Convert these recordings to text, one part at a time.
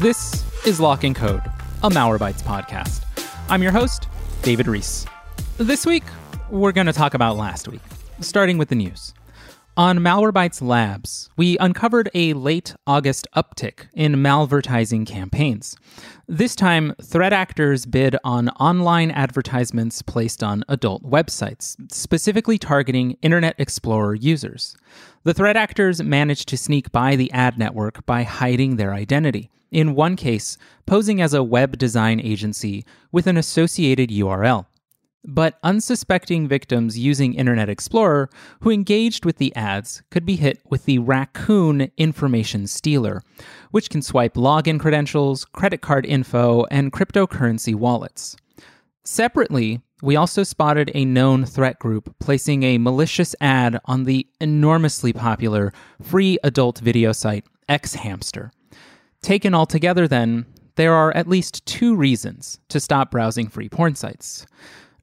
This is Lock and Code, a Malwarebytes podcast. I'm your host, David Ruiz. This week, we're going to talk about last week, starting with the news. On Malwarebytes Labs, we uncovered a late August uptick in malvertising campaigns. This time, threat actors bid on online advertisements placed on adult websites, specifically targeting Internet Explorer users. The threat actors managed to sneak by the ad network by hiding their identity. In one case, posing as a web design agency with an associated URL. But unsuspecting victims using Internet Explorer who engaged with the ads could be hit with the Raccoon Information Stealer, which can swipe login credentials, credit card info, and cryptocurrency wallets. Separately, we also spotted a known threat group placing a malicious ad on the enormously popular free adult video site xHamster. Taken all together, then, there are at least two reasons to stop browsing free porn sites.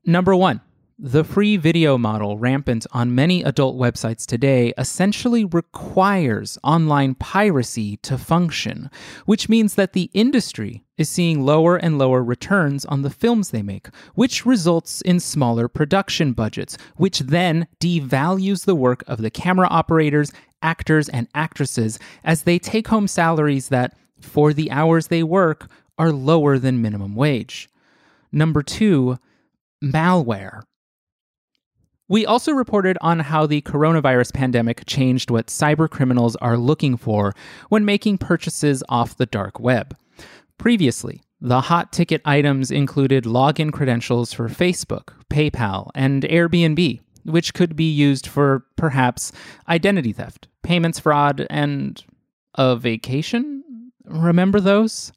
Number one, the free video model rampant on many adult websites today essentially requires online piracy to function, which means that the industry is seeing lower and lower returns on the films they make, which results in smaller production budgets, which then devalues the work of the camera operators, actors, and actresses as they take home salaries that, for the hours they work, are lower than minimum wage. Number two, malware. We also reported on how the coronavirus pandemic changed what cyber criminals are looking for when making purchases off the dark web. Previously, the hot ticket items included login credentials for Facebook, PayPal, and Airbnb, which could be used for perhaps identity theft, payments fraud, and a vacation? Remember those?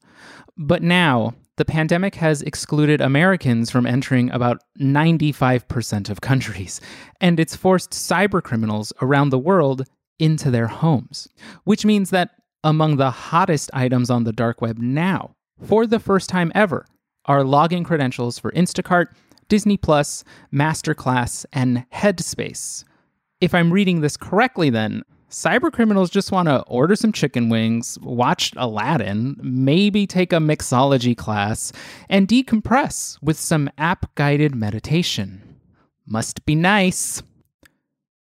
But now, the pandemic has excluded Americans from entering about 95% of countries, and it's forced cybercriminals around the world into their homes, which means that among the hottest items on the dark web now, for the first time ever, are login credentials for Instacart, Disney Plus, Masterclass, and Headspace. If I'm reading this correctly, then cyber criminals just want to order some chicken wings, watch Aladdin, maybe take a mixology class, and decompress with some app guided meditation. Must be nice.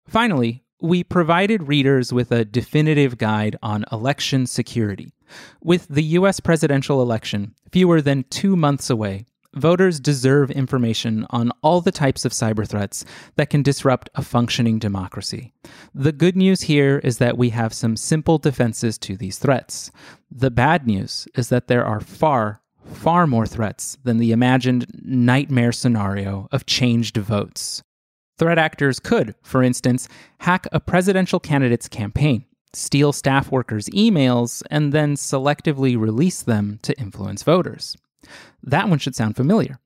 Finally, we provided readers with a definitive guide on election security. With the US presidential election fewer than two months away, voters deserve information on all the types of cyber threats that can disrupt a functioning democracy. The good news here is that we have some simple defenses to these threats. The bad news is that there are far, far more threats than the imagined nightmare scenario of changed votes. Threat actors could, for instance, hack a presidential candidate's campaign. Steal staff workers' emails and then selectively release them to influence voters. That one should sound familiar.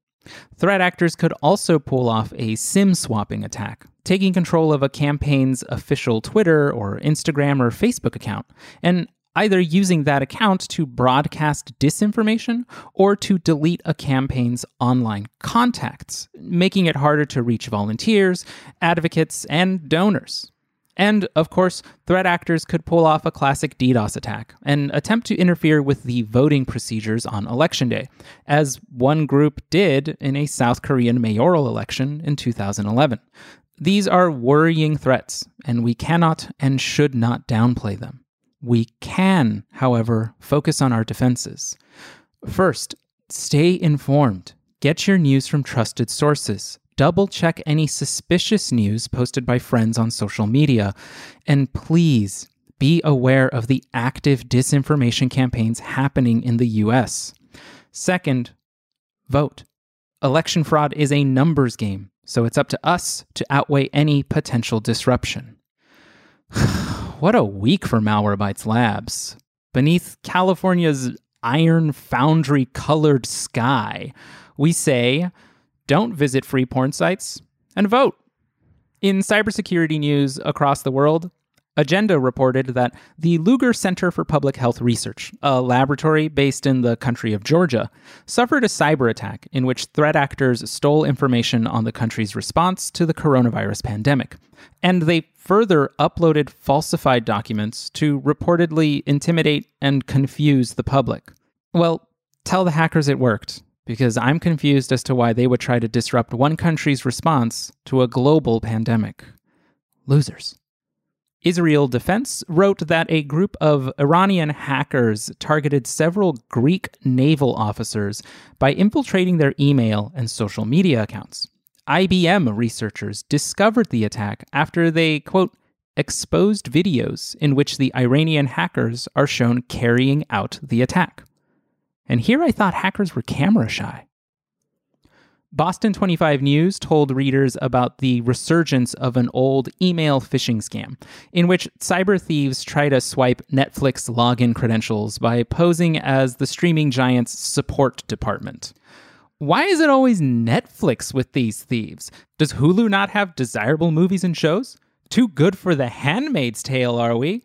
Threat actors could also pull off a SIM swapping attack, taking control of a campaign's official Twitter or Instagram or Facebook account, and either using that account to broadcast disinformation or to delete a campaign's online contacts, making it harder to reach volunteers, advocates, and donors. And of course, threat actors could pull off a classic DDoS attack and attempt to interfere with the voting procedures on election day, as one group did in a South Korean mayoral election in 2011. These are worrying threats, and we cannot and should not downplay them. We can, however, focus on our defenses. First, stay informed. Get your news from trusted sources double check any suspicious news posted by friends on social media. And please be aware of the active disinformation campaigns happening in the US. Second, vote. Election fraud is a numbers game, so it's up to us to outweigh any potential disruption. what a week for Malwarebytes Labs. Beneath California's iron foundry colored sky, we say, don't visit free porn sites, and vote. In cybersecurity news across the world, Agenda reported that the Lugar Center for Public Health Research, a laboratory based in the country of Georgia, suffered a cyber attack in which threat actors stole information on the country's response to the coronavirus pandemic. And they further uploaded falsified documents to reportedly intimidate and confuse the public. Well, tell the hackers it worked, because I'm confused as to why they would try to disrupt one country's response to a global pandemic. Losers. Israel Defense wrote that a group of Iranian hackers targeted several Greek naval officers by infiltrating their email and social media accounts. IBM researchers discovered the attack after they, quote, exposed videos in which the Iranian hackers are shown carrying out the attack. And here I thought hackers were camera shy. Boston 25 News told readers about the resurgence of an old email phishing scam, in which cyber thieves try to swipe Netflix login credentials by posing as the streaming giant's support department. Why is it always Netflix with these thieves? Does Hulu not have desirable movies and shows? Too good for the handmaid's tale, are we?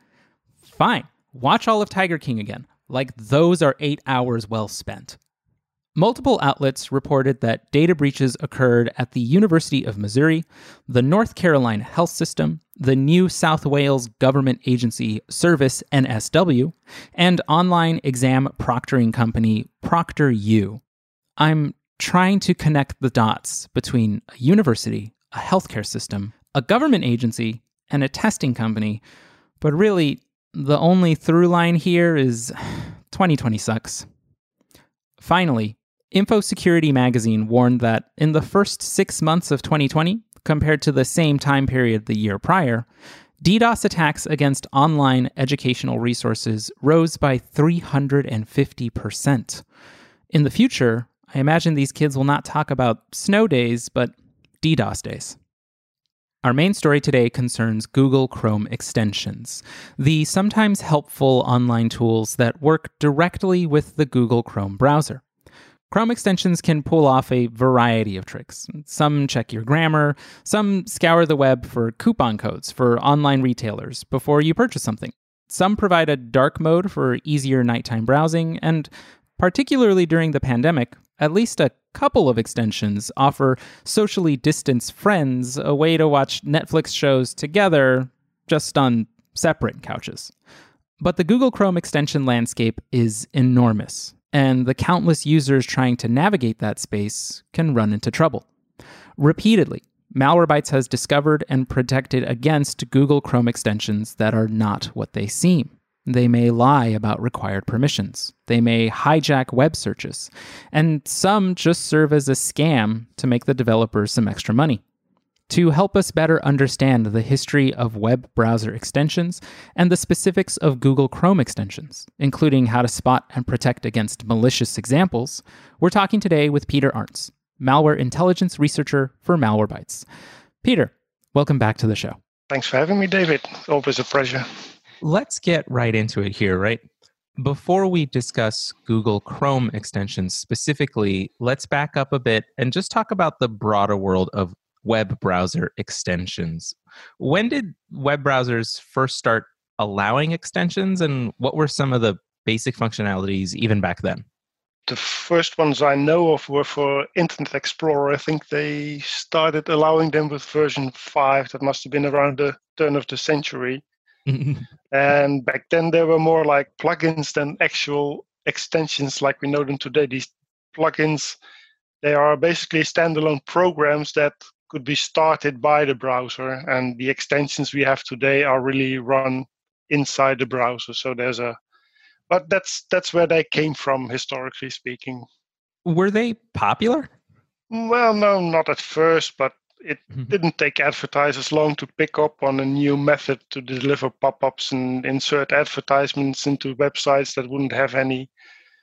Fine, watch all of Tiger King again. Like those are eight hours well spent. Multiple outlets reported that data breaches occurred at the University of Missouri, the North Carolina Health System, the New South Wales Government Agency Service NSW, and online exam proctoring company ProctorU. I'm trying to connect the dots between a university, a healthcare system, a government agency, and a testing company, but really, the only through line here is 2020 sucks. Finally, InfoSecurity magazine warned that in the first six months of 2020, compared to the same time period the year prior, DDoS attacks against online educational resources rose by 350%. In the future, I imagine these kids will not talk about snow days, but DDoS days. Our main story today concerns Google Chrome extensions, the sometimes helpful online tools that work directly with the Google Chrome browser. Chrome extensions can pull off a variety of tricks. Some check your grammar, some scour the web for coupon codes for online retailers before you purchase something. Some provide a dark mode for easier nighttime browsing, and particularly during the pandemic, at least a couple of extensions offer socially distanced friends a way to watch Netflix shows together, just on separate couches. But the Google Chrome extension landscape is enormous, and the countless users trying to navigate that space can run into trouble. Repeatedly, Malwarebytes has discovered and protected against Google Chrome extensions that are not what they seem. They may lie about required permissions. They may hijack web searches. And some just serve as a scam to make the developers some extra money to help us better understand the history of web browser extensions and the specifics of Google Chrome extensions, including how to spot and protect against malicious examples, we're talking today with Peter Arntz, malware intelligence researcher for Malwarebytes. Peter, welcome back to the show. Thanks for having me, David. Always a pleasure. Let's get right into it here, right? Before we discuss Google Chrome extensions specifically, let's back up a bit and just talk about the broader world of web browser extensions. When did web browsers first start allowing extensions, and what were some of the basic functionalities even back then? The first ones I know of were for Internet Explorer. I think they started allowing them with version 5. That must have been around the turn of the century. and back then, there were more like plugins than actual extensions like we know them today. These plugins, they are basically standalone programs that could be started by the browser and the extensions we have today are really run inside the browser. So there's a but that's that's where they came from historically speaking. Were they popular? Well no not at first but it mm-hmm. didn't take advertisers long to pick up on a new method to deliver pop-ups and insert advertisements into websites that wouldn't have any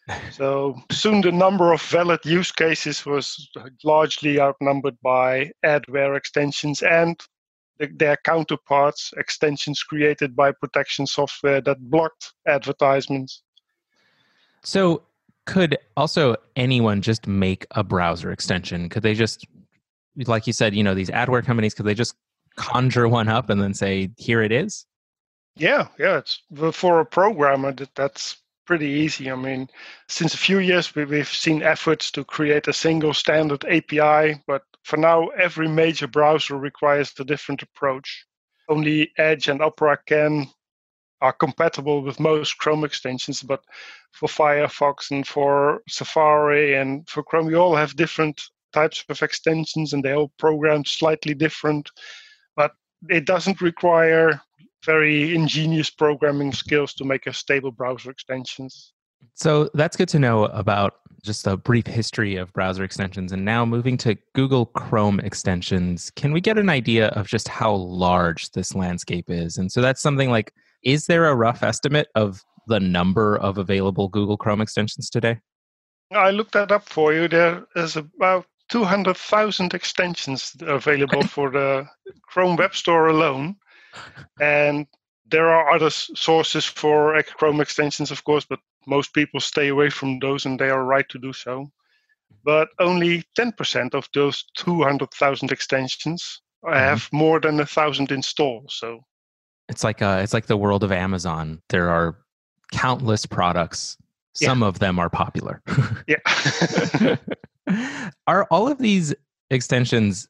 so soon the number of valid use cases was largely outnumbered by adware extensions and the, their counterparts, extensions created by protection software that blocked advertisements. So could also anyone just make a browser extension? Could they just, like you said, you know, these adware companies, could they just conjure one up and then say, here it is? Yeah, yeah. It's for a programmer that that's pretty easy. I mean, since a few years, we've seen efforts to create a single standard API, but for now, every major browser requires a different approach. Only Edge and Opera can are compatible with most Chrome extensions, but for Firefox and for Safari and for Chrome, you all have different types of extensions and they all programmed slightly different. But it doesn't require very ingenious programming skills to make a stable browser extensions. So that's good to know about just a brief history of browser extensions. And now moving to Google Chrome extensions, can we get an idea of just how large this landscape is? And so that's something like is there a rough estimate of the number of available Google Chrome extensions today? I looked that up for you. There is about 200,000 extensions available for the Chrome Web Store alone. And there are other sources for Chrome extensions, of course, but most people stay away from those and they are right to do so. But only 10% of those 200,000 extensions mm-hmm. have more than a thousand installs. So it's like uh, it's like the world of Amazon. There are countless products. Some yeah. of them are popular. yeah. are all of these extensions?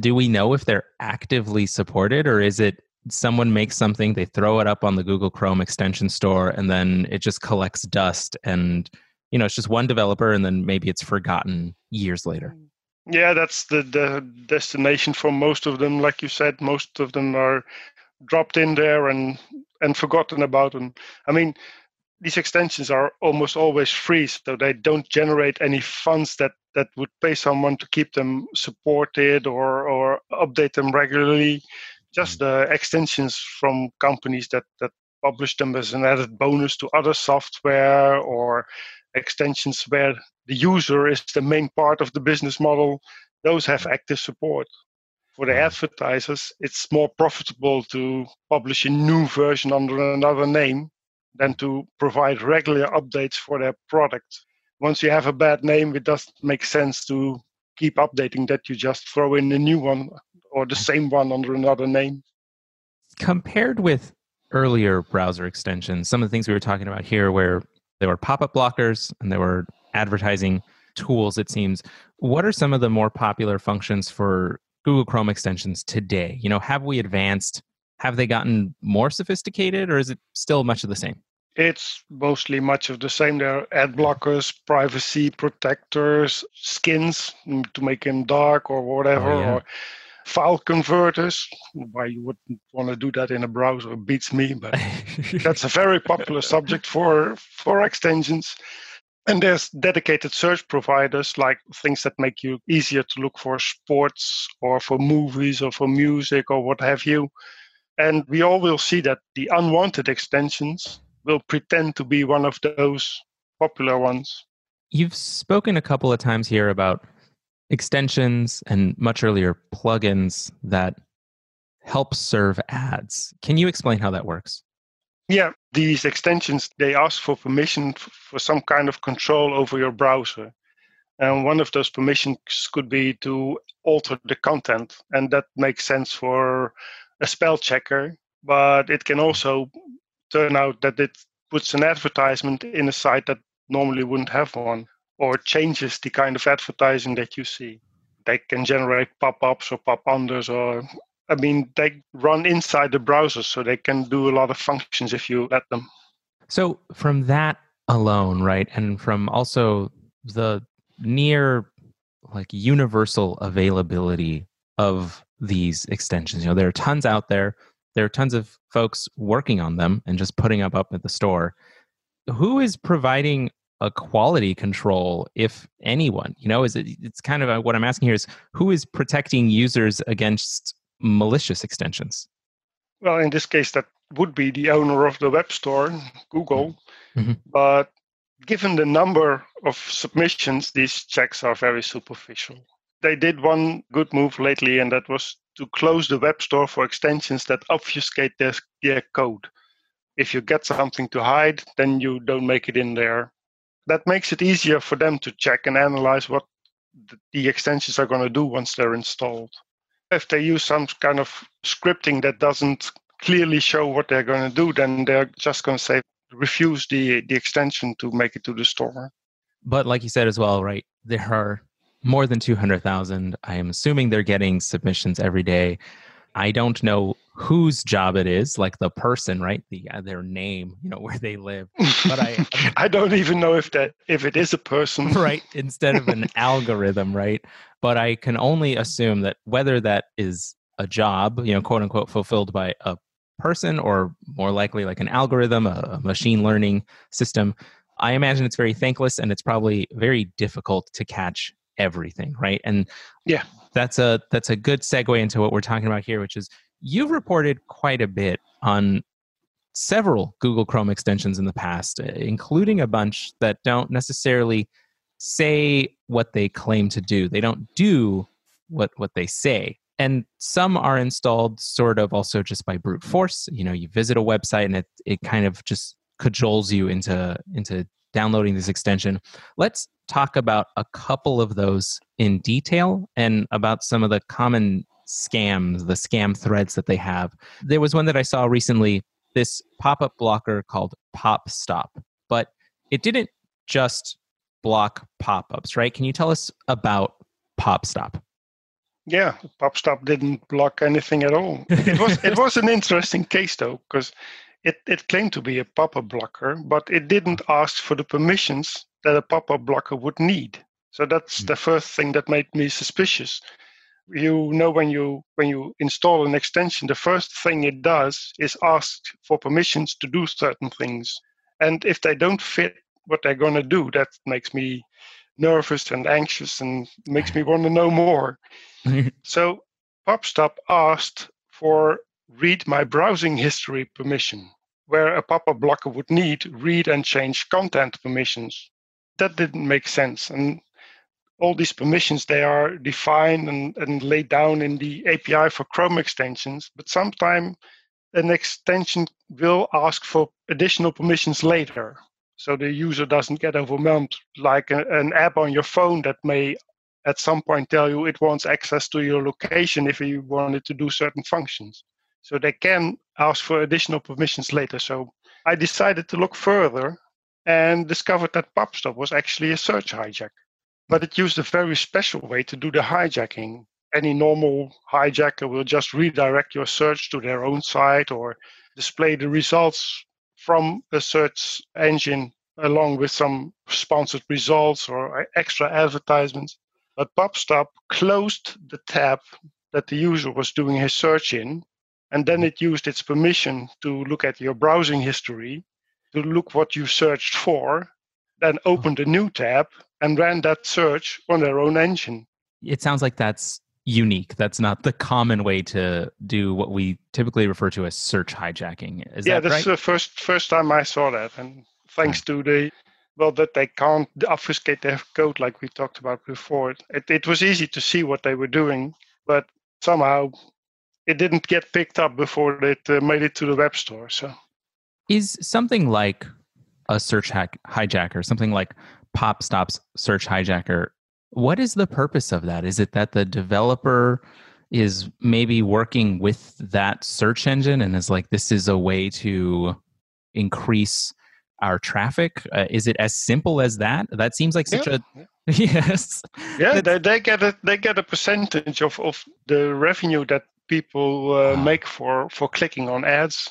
Do we know if they're actively supported, or is it someone makes something, they throw it up on the Google Chrome extension store, and then it just collects dust, and you know it's just one developer, and then maybe it's forgotten years later. Mm. Yeah, that's the the destination for most of them. Like you said, most of them are dropped in there and and forgotten about. And I mean, these extensions are almost always free, so they don't generate any funds that that would pay someone to keep them supported or or update them regularly. Just the extensions from companies that that publish them as an added bonus to other software or extensions where the user is the main part of the business model. Those have active support for the advertisers, it's more profitable to publish a new version under another name than to provide regular updates for their product. Once you have a bad name, it doesn't make sense to keep updating that. You just throw in a new one or the same one under another name. Compared with earlier browser extensions, some of the things we were talking about here, where there were pop up blockers and there were advertising tools, it seems. What are some of the more popular functions for Google Chrome extensions today? You know, have we advanced? Have they gotten more sophisticated or is it still much of the same? It's mostly much of the same. There are ad blockers, privacy protectors, skins to make them dark or whatever, oh, yeah. or file converters. Why you wouldn't want to do that in a browser beats me, but that's a very popular subject for for extensions. And there's dedicated search providers like things that make you easier to look for sports or for movies or for music or what have you. And we all will see that the unwanted extensions will pretend to be one of those popular ones. You've spoken a couple of times here about extensions and much earlier plugins that help serve ads. Can you explain how that works? Yeah, these extensions they ask for permission for some kind of control over your browser. And one of those permissions could be to alter the content, and that makes sense for a spell checker. But it can mm-hmm. also turn out that it puts an advertisement in a site that normally wouldn't have one, or changes the kind of advertising that you see. They can generate pop ups or pop unders or I mean, they run inside the browser, so they can do a lot of functions if you let them. So, from that alone, right, and from also the near like universal availability of these extensions, you know, there are tons out there. There are tons of folks working on them and just putting up up at the store. Who is providing a quality control, if anyone? You know, is it? It's kind of a, what I'm asking here is who is protecting users against malicious extensions? Well, in this case, that would be the owner of the web store, Google. Mm-hmm. But given the number of submissions, these checks are very superficial. They did one good move lately, and that was to close the web store for extensions that obfuscate their, their code. If you get something to hide, then you don't make it in there. That makes it easier for them to check and analyze what the extensions are going to do once they're installed if they use some kind of scripting that doesn't clearly show what they're going to do, then they're just going to say refuse the the extension to make it to the store. But like you said as well, right? There are more than 200,000. I am assuming they're getting submissions every day. I don't know whose job it is, like the person, right? The uh, their name, you know, where they live. But I I don't even know if that if it is a person, right? Instead of an algorithm, right? But I can only assume that whether that is a job, you know, quote unquote, fulfilled by a person or more likely like an algorithm, a machine learning system, I imagine it's very thankless and it's probably very difficult to catch everything, right? And yeah, that's a that's a good segue into what we're talking about here, which is you've reported quite a bit on several Google Chrome extensions in the past, uh, including a bunch that don't necessarily say what they claim to do. They don't do what what they say. And some are installed sort of also just by brute force. You know, you visit a website and it it kind of just cajoles you into into downloading this extension. Let's talk about a couple of those in detail and about some of the common scams, the scam threads that they have. There was one that I saw recently, this pop up blocker called Pop Stop, but it didn't just block pop ups, right? Can you tell us about Pop Stop? Yeah, Pop Stop didn't block anything at all. It was it was an interesting case though, because it, it claimed to be a pop-up blocker, but it didn't ask for the permissions that a pop-up blocker would need. So that's mm. the first thing that made me suspicious. You know when you when you install an extension, the first thing it does is ask for permissions to do certain things. And if they don't fit what they're going to do, that makes me nervous and anxious and makes me want to know more. so PopStop asked for read my browsing history permission, where a pop-up blocker would need read and change content permissions. That didn't make sense. And all these permissions, they are defined and, and laid down in the API for Chrome extensions, but sometimes an extension will ask for additional permissions later. So the user doesn't get overwhelmed like a, an app on your phone that may at some point tell you it wants access to your location if you wanted to do certain functions. So they can ask for additional permissions later. So I decided to look further and discovered that PopStop was actually a search hijack. But it used a very special way to do the hijacking. Any normal hijacker will just redirect your search to their own site or display the results from a search engine along with some sponsored results or extra advertisements. But PopStop closed the tab that the user was doing his search in and then mm-hmm. it used its permission to look at your browsing history, to look what you searched for, then uh-huh. opened a new tab and ran that search on their own engine. It sounds like that's unique. That's not the common way to do what we typically refer to as search hijacking. Is yeah, that that's right? the first first time I saw that, and thanks to the well that they can't obfuscate their code like we talked about before. It it was easy to see what they were doing, but somehow it didn't get picked up before it uh, made it to the web store. So, is something like a search hack hijacker, something like Pop Stop's search hijacker, what is the purpose of that? Is it that the developer is maybe working with that search engine and is like, this is a way to increase our traffic? Uh, is it as simple as that? That seems like such yeah. a yes. Yeah, they, they get a they get a percentage of, of the revenue that people uh, make for for clicking on ads.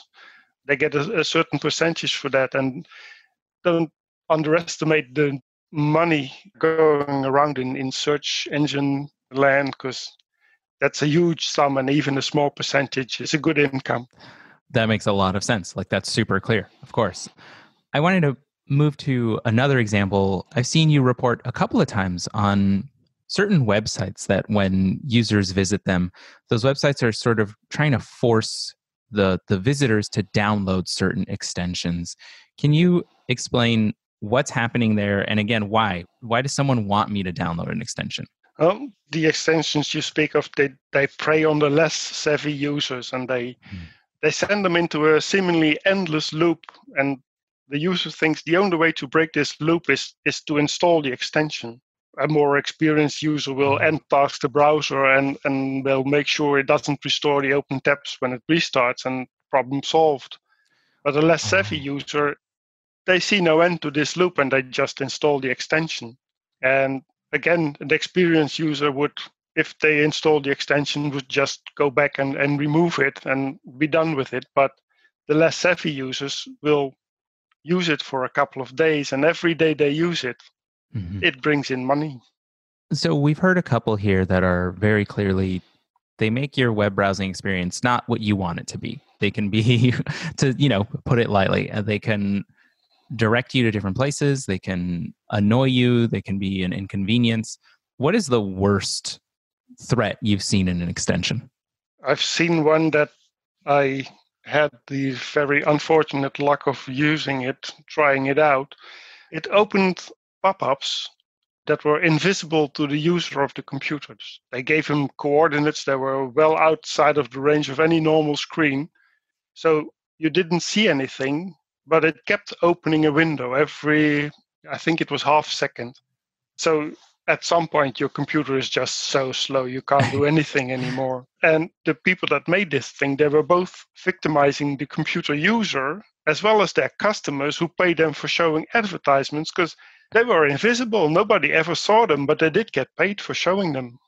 They get a, a, certain percentage for that, and don't underestimate the money going around in, in search engine land because that's a huge sum, and even a small percentage is a good income. That makes a lot of sense. Like that's super clear, of course. I wanted to move to another example. I've seen you report a couple of times on certain websites that when users visit them, those websites are sort of trying to force the the visitors to download certain extensions. Can you explain what's happening there and again why? Why does someone want me to download an extension? Um, the extensions you speak of, they, they prey on the less savvy users and they hmm. they send them into a seemingly endless loop and the user thinks the only way to break this loop is is to install the extension a more experienced user will mm-hmm. end past the browser and, and will make sure it doesn't restore the open tabs when it restarts and problem solved. But a less savvy mm-hmm. user, they see no end to this loop and they just install the extension. And again, the experienced user would if they install the extension, would just go back and, and remove it and be done with it. But the less savvy users will use it for a couple of days, and every day they use it, mm-hmm. it brings in money. So we've heard a couple here that are very clearly they make your web browsing experience not what you want it to be. They can be to you know put it lightly. Uh, they can direct you to different places. They can annoy you. They can be an inconvenience. What is the worst threat you've seen in an extension? I've seen one that I had the very unfortunate luck of using it, trying it out. It opened pop ups that were invisible to the user of the computers. They gave him coordinates that were well outside of the range of any normal screen. So you didn't see anything, but it kept opening a window every, I think it was half second. So at some point, your computer is just so slow you can't do anything anymore. And the people that made this thing, they were both victimizing the computer user as well as their customers who paid them for showing advertisements because they were invisible. Nobody ever saw them, but they did get paid for showing them.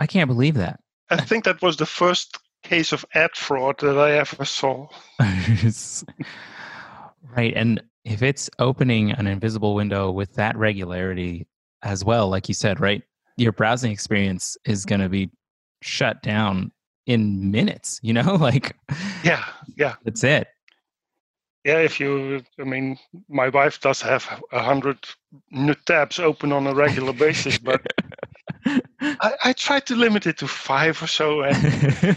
I can't believe that. I think that was the first case of ad fraud that I ever saw. right. And if it's opening an invisible window with that regularity as well, like you said, right? Your browsing experience is going to be shut down in minutes, you know? like, yeah, yeah. That's it. Yeah, if you, I mean, my wife does have a hundred new tabs open on a regular basis, but I, I try to limit it to five or so, and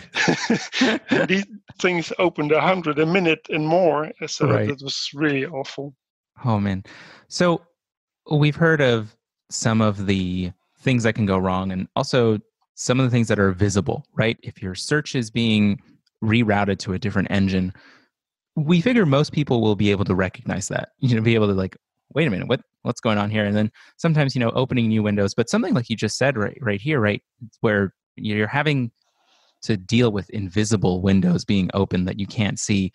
these things opened a hundred a minute and more, so right. that was really awful. Oh man! So we've heard of some of the things that can go wrong, and also some of the things that are visible. Right? If your search is being rerouted to a different engine we figure most people will be able to recognize that you know be able to like wait a minute what what's going on here? And then sometimes you know opening new windows but something like you just said right right here right where you're having to deal with invisible windows being open that you can't see.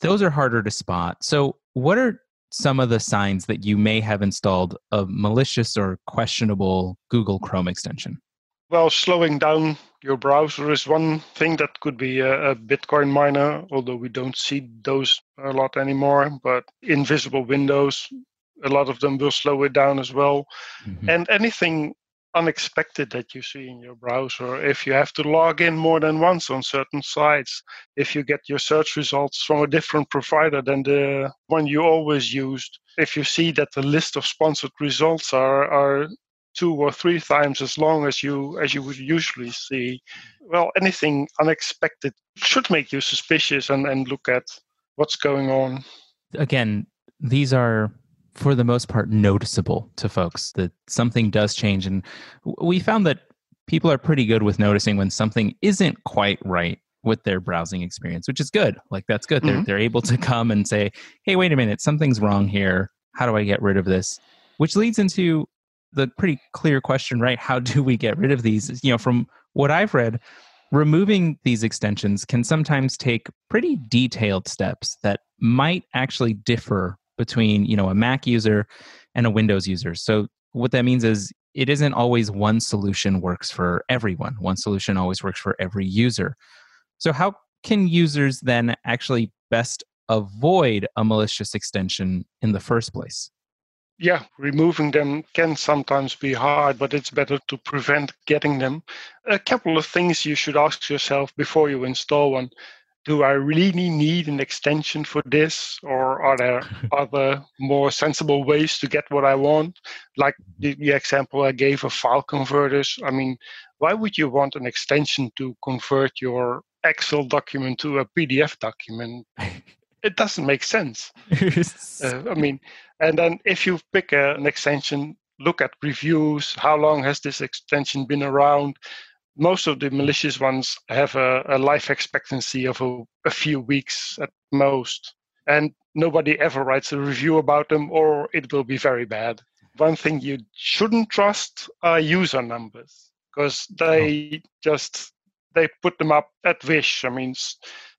Those are harder to spot. So what are some of the signs that you may have installed a malicious or questionable google chrome extension well, slowing down your browser is one thing that could be a, a, Bitcoin miner, although we don't see those a lot anymore. But invisible windows, a lot of them will slow it down as well. Mm-hmm. And anything unexpected that you see in your browser, if you have to log in more than once on certain sites, if you get your search results from a different provider than the one you always used, if you see that the list of sponsored results are, are two or three times as long as you as you would usually see. Well anything unexpected should make you suspicious and, and look at what's going on. Again these are for the most part noticeable to folks that something does change. And we found that people are pretty good with noticing when something isn't quite right with their browsing experience which is good. Like that's good. Mm-hmm. they're, they're able to come and say hey wait a minute. Something's wrong here. How do i get rid of this? Which leads into the pretty clear question, right? How do we get rid of these? You know, from what I've read, removing these extensions can sometimes take pretty detailed steps that might actually differ between, you know, a Mac user and a Windows user. So what that means is it isn't always one solution works for everyone. One solution always works for every user. So how can users then actually best avoid a malicious extension in the first place? Yeah, removing them can sometimes be hard, but it's better to prevent getting them. A couple of things you should ask yourself before you install one. Do I really need an extension for this, or are there other more sensible ways to get what I want? Like the, the example I gave of file converters. I mean, why would you want an extension to convert your Excel document to a PDF document? it doesn't make sense. uh, I mean, and then if you pick a, an extension, look at reviews. How long has this extension been around? Most of the malicious ones have a, a life expectancy of a, a few weeks at most. And nobody ever writes a review about them, or it will be very bad. One thing you shouldn't trust are user numbers because they oh. just they put them up at wish. I mean,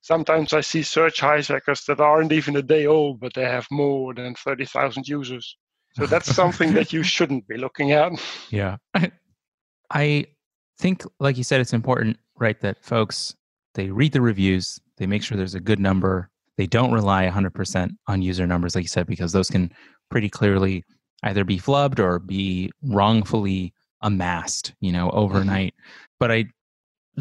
sometimes I see search hijackers that aren't even a day old, but they have more than 30,000 users. So that's something that you shouldn't be looking at. Yeah. I think, like you said, it's important, right, that folks they read the reviews, they make sure there's a good number. They don't rely 100% on user numbers, like you said, because those can pretty clearly either be flubbed or be wrongfully amassed, you know, mm-hmm. overnight. Mm-hmm. But I,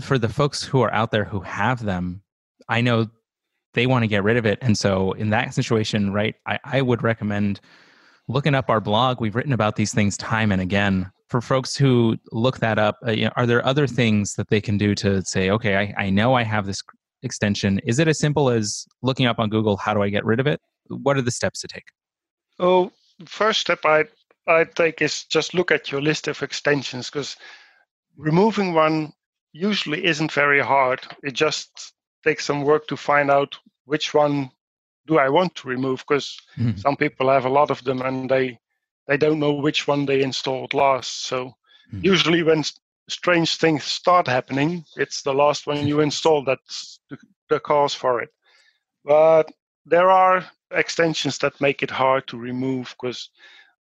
for the folks who are out there who have them, I know they want to get rid of it. And so in that situation, right, I, I would recommend looking up our blog. We've written about these things time and again. For folks who look that up, uh, you know, are there other things that they can do to say, okay, I, I know I have this extension. Is it as simple as looking up on Google, how do I get rid of it? What are the steps to take? Oh, first step I I take is just look at your list of extensions because removing one usually isn't very hard. It just takes some work to find out which one do I want to remove because mm-hmm. some people have a lot of them and they they don't know which one they installed last. So mm-hmm. usually when strange things start happening, it's the last one you install that's the, the cause for it. But there are extensions that make it hard to remove because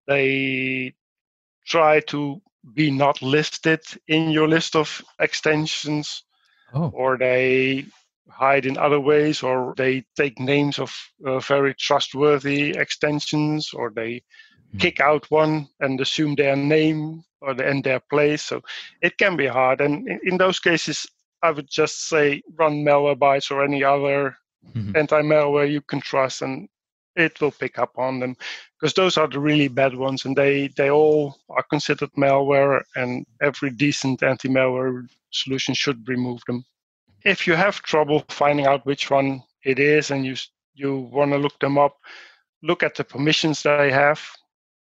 they try to be not listed in your list of extensions oh. or they hide in other ways or they take names of uh, very trustworthy extensions or they mm. kick out one and assume their name or the, and their place so it can be hard and in, in those cases i would just say run malwarebytes or any other mm-hmm. anti-malware you can trust and it will pick up on them because those are the really bad ones and they they all are considered malware and every decent anti-malware solution should remove them. If you have trouble finding out which one it is and you you want to look them up look at the permissions that they have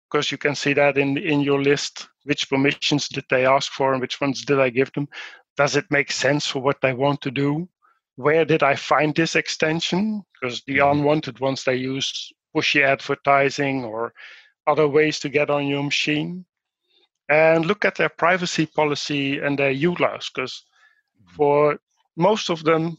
because you can see that in in your list which permissions did they ask for and which ones did i give them. Does it make sense for what they want to do where did I find this extension? Because the mm-hmm. unwanted ones, they use pushy advertising or other ways to get on your machine. And look at their privacy policy and their EULAs, because mm-hmm. for most of them,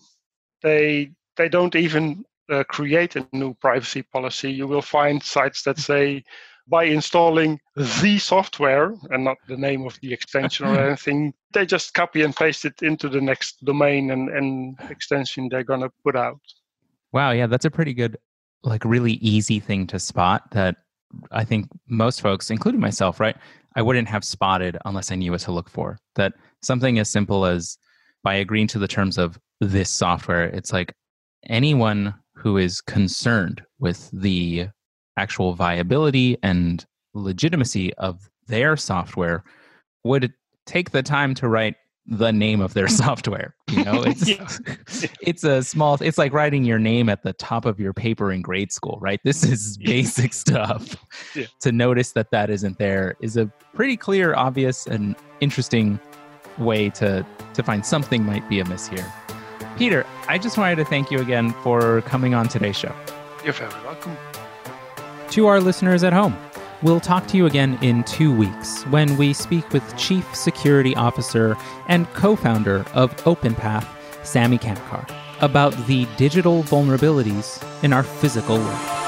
they they don't even uh, create a new privacy policy. You will find sites that say by installing the software and not the name of the extension or anything. They just copy and paste it into the next domain and, and extension they're going to put out. Wow. Yeah. That's a pretty good, like, really easy thing to spot that I think most folks, including myself, right? I wouldn't have spotted unless I knew what to look for. That something as simple as by agreeing to the terms of this software, it's like anyone who is concerned with the actual viability and legitimacy of their software would take the time to write the name of their software? You know it's yeah. it's a small it's like writing your name at the top of your paper in grade school right? This is basic stuff. Yeah. to notice that that isn't there is a pretty clear obvious and interesting way to to find something might be amiss here. Peter i just wanted to thank you again for coming on today's show. You're very welcome to our listeners at home, we'll talk to you again in two weeks when we speak with Chief Security Officer and co founder of OpenPath, Samy Kamkar, about the digital vulnerabilities in our physical world.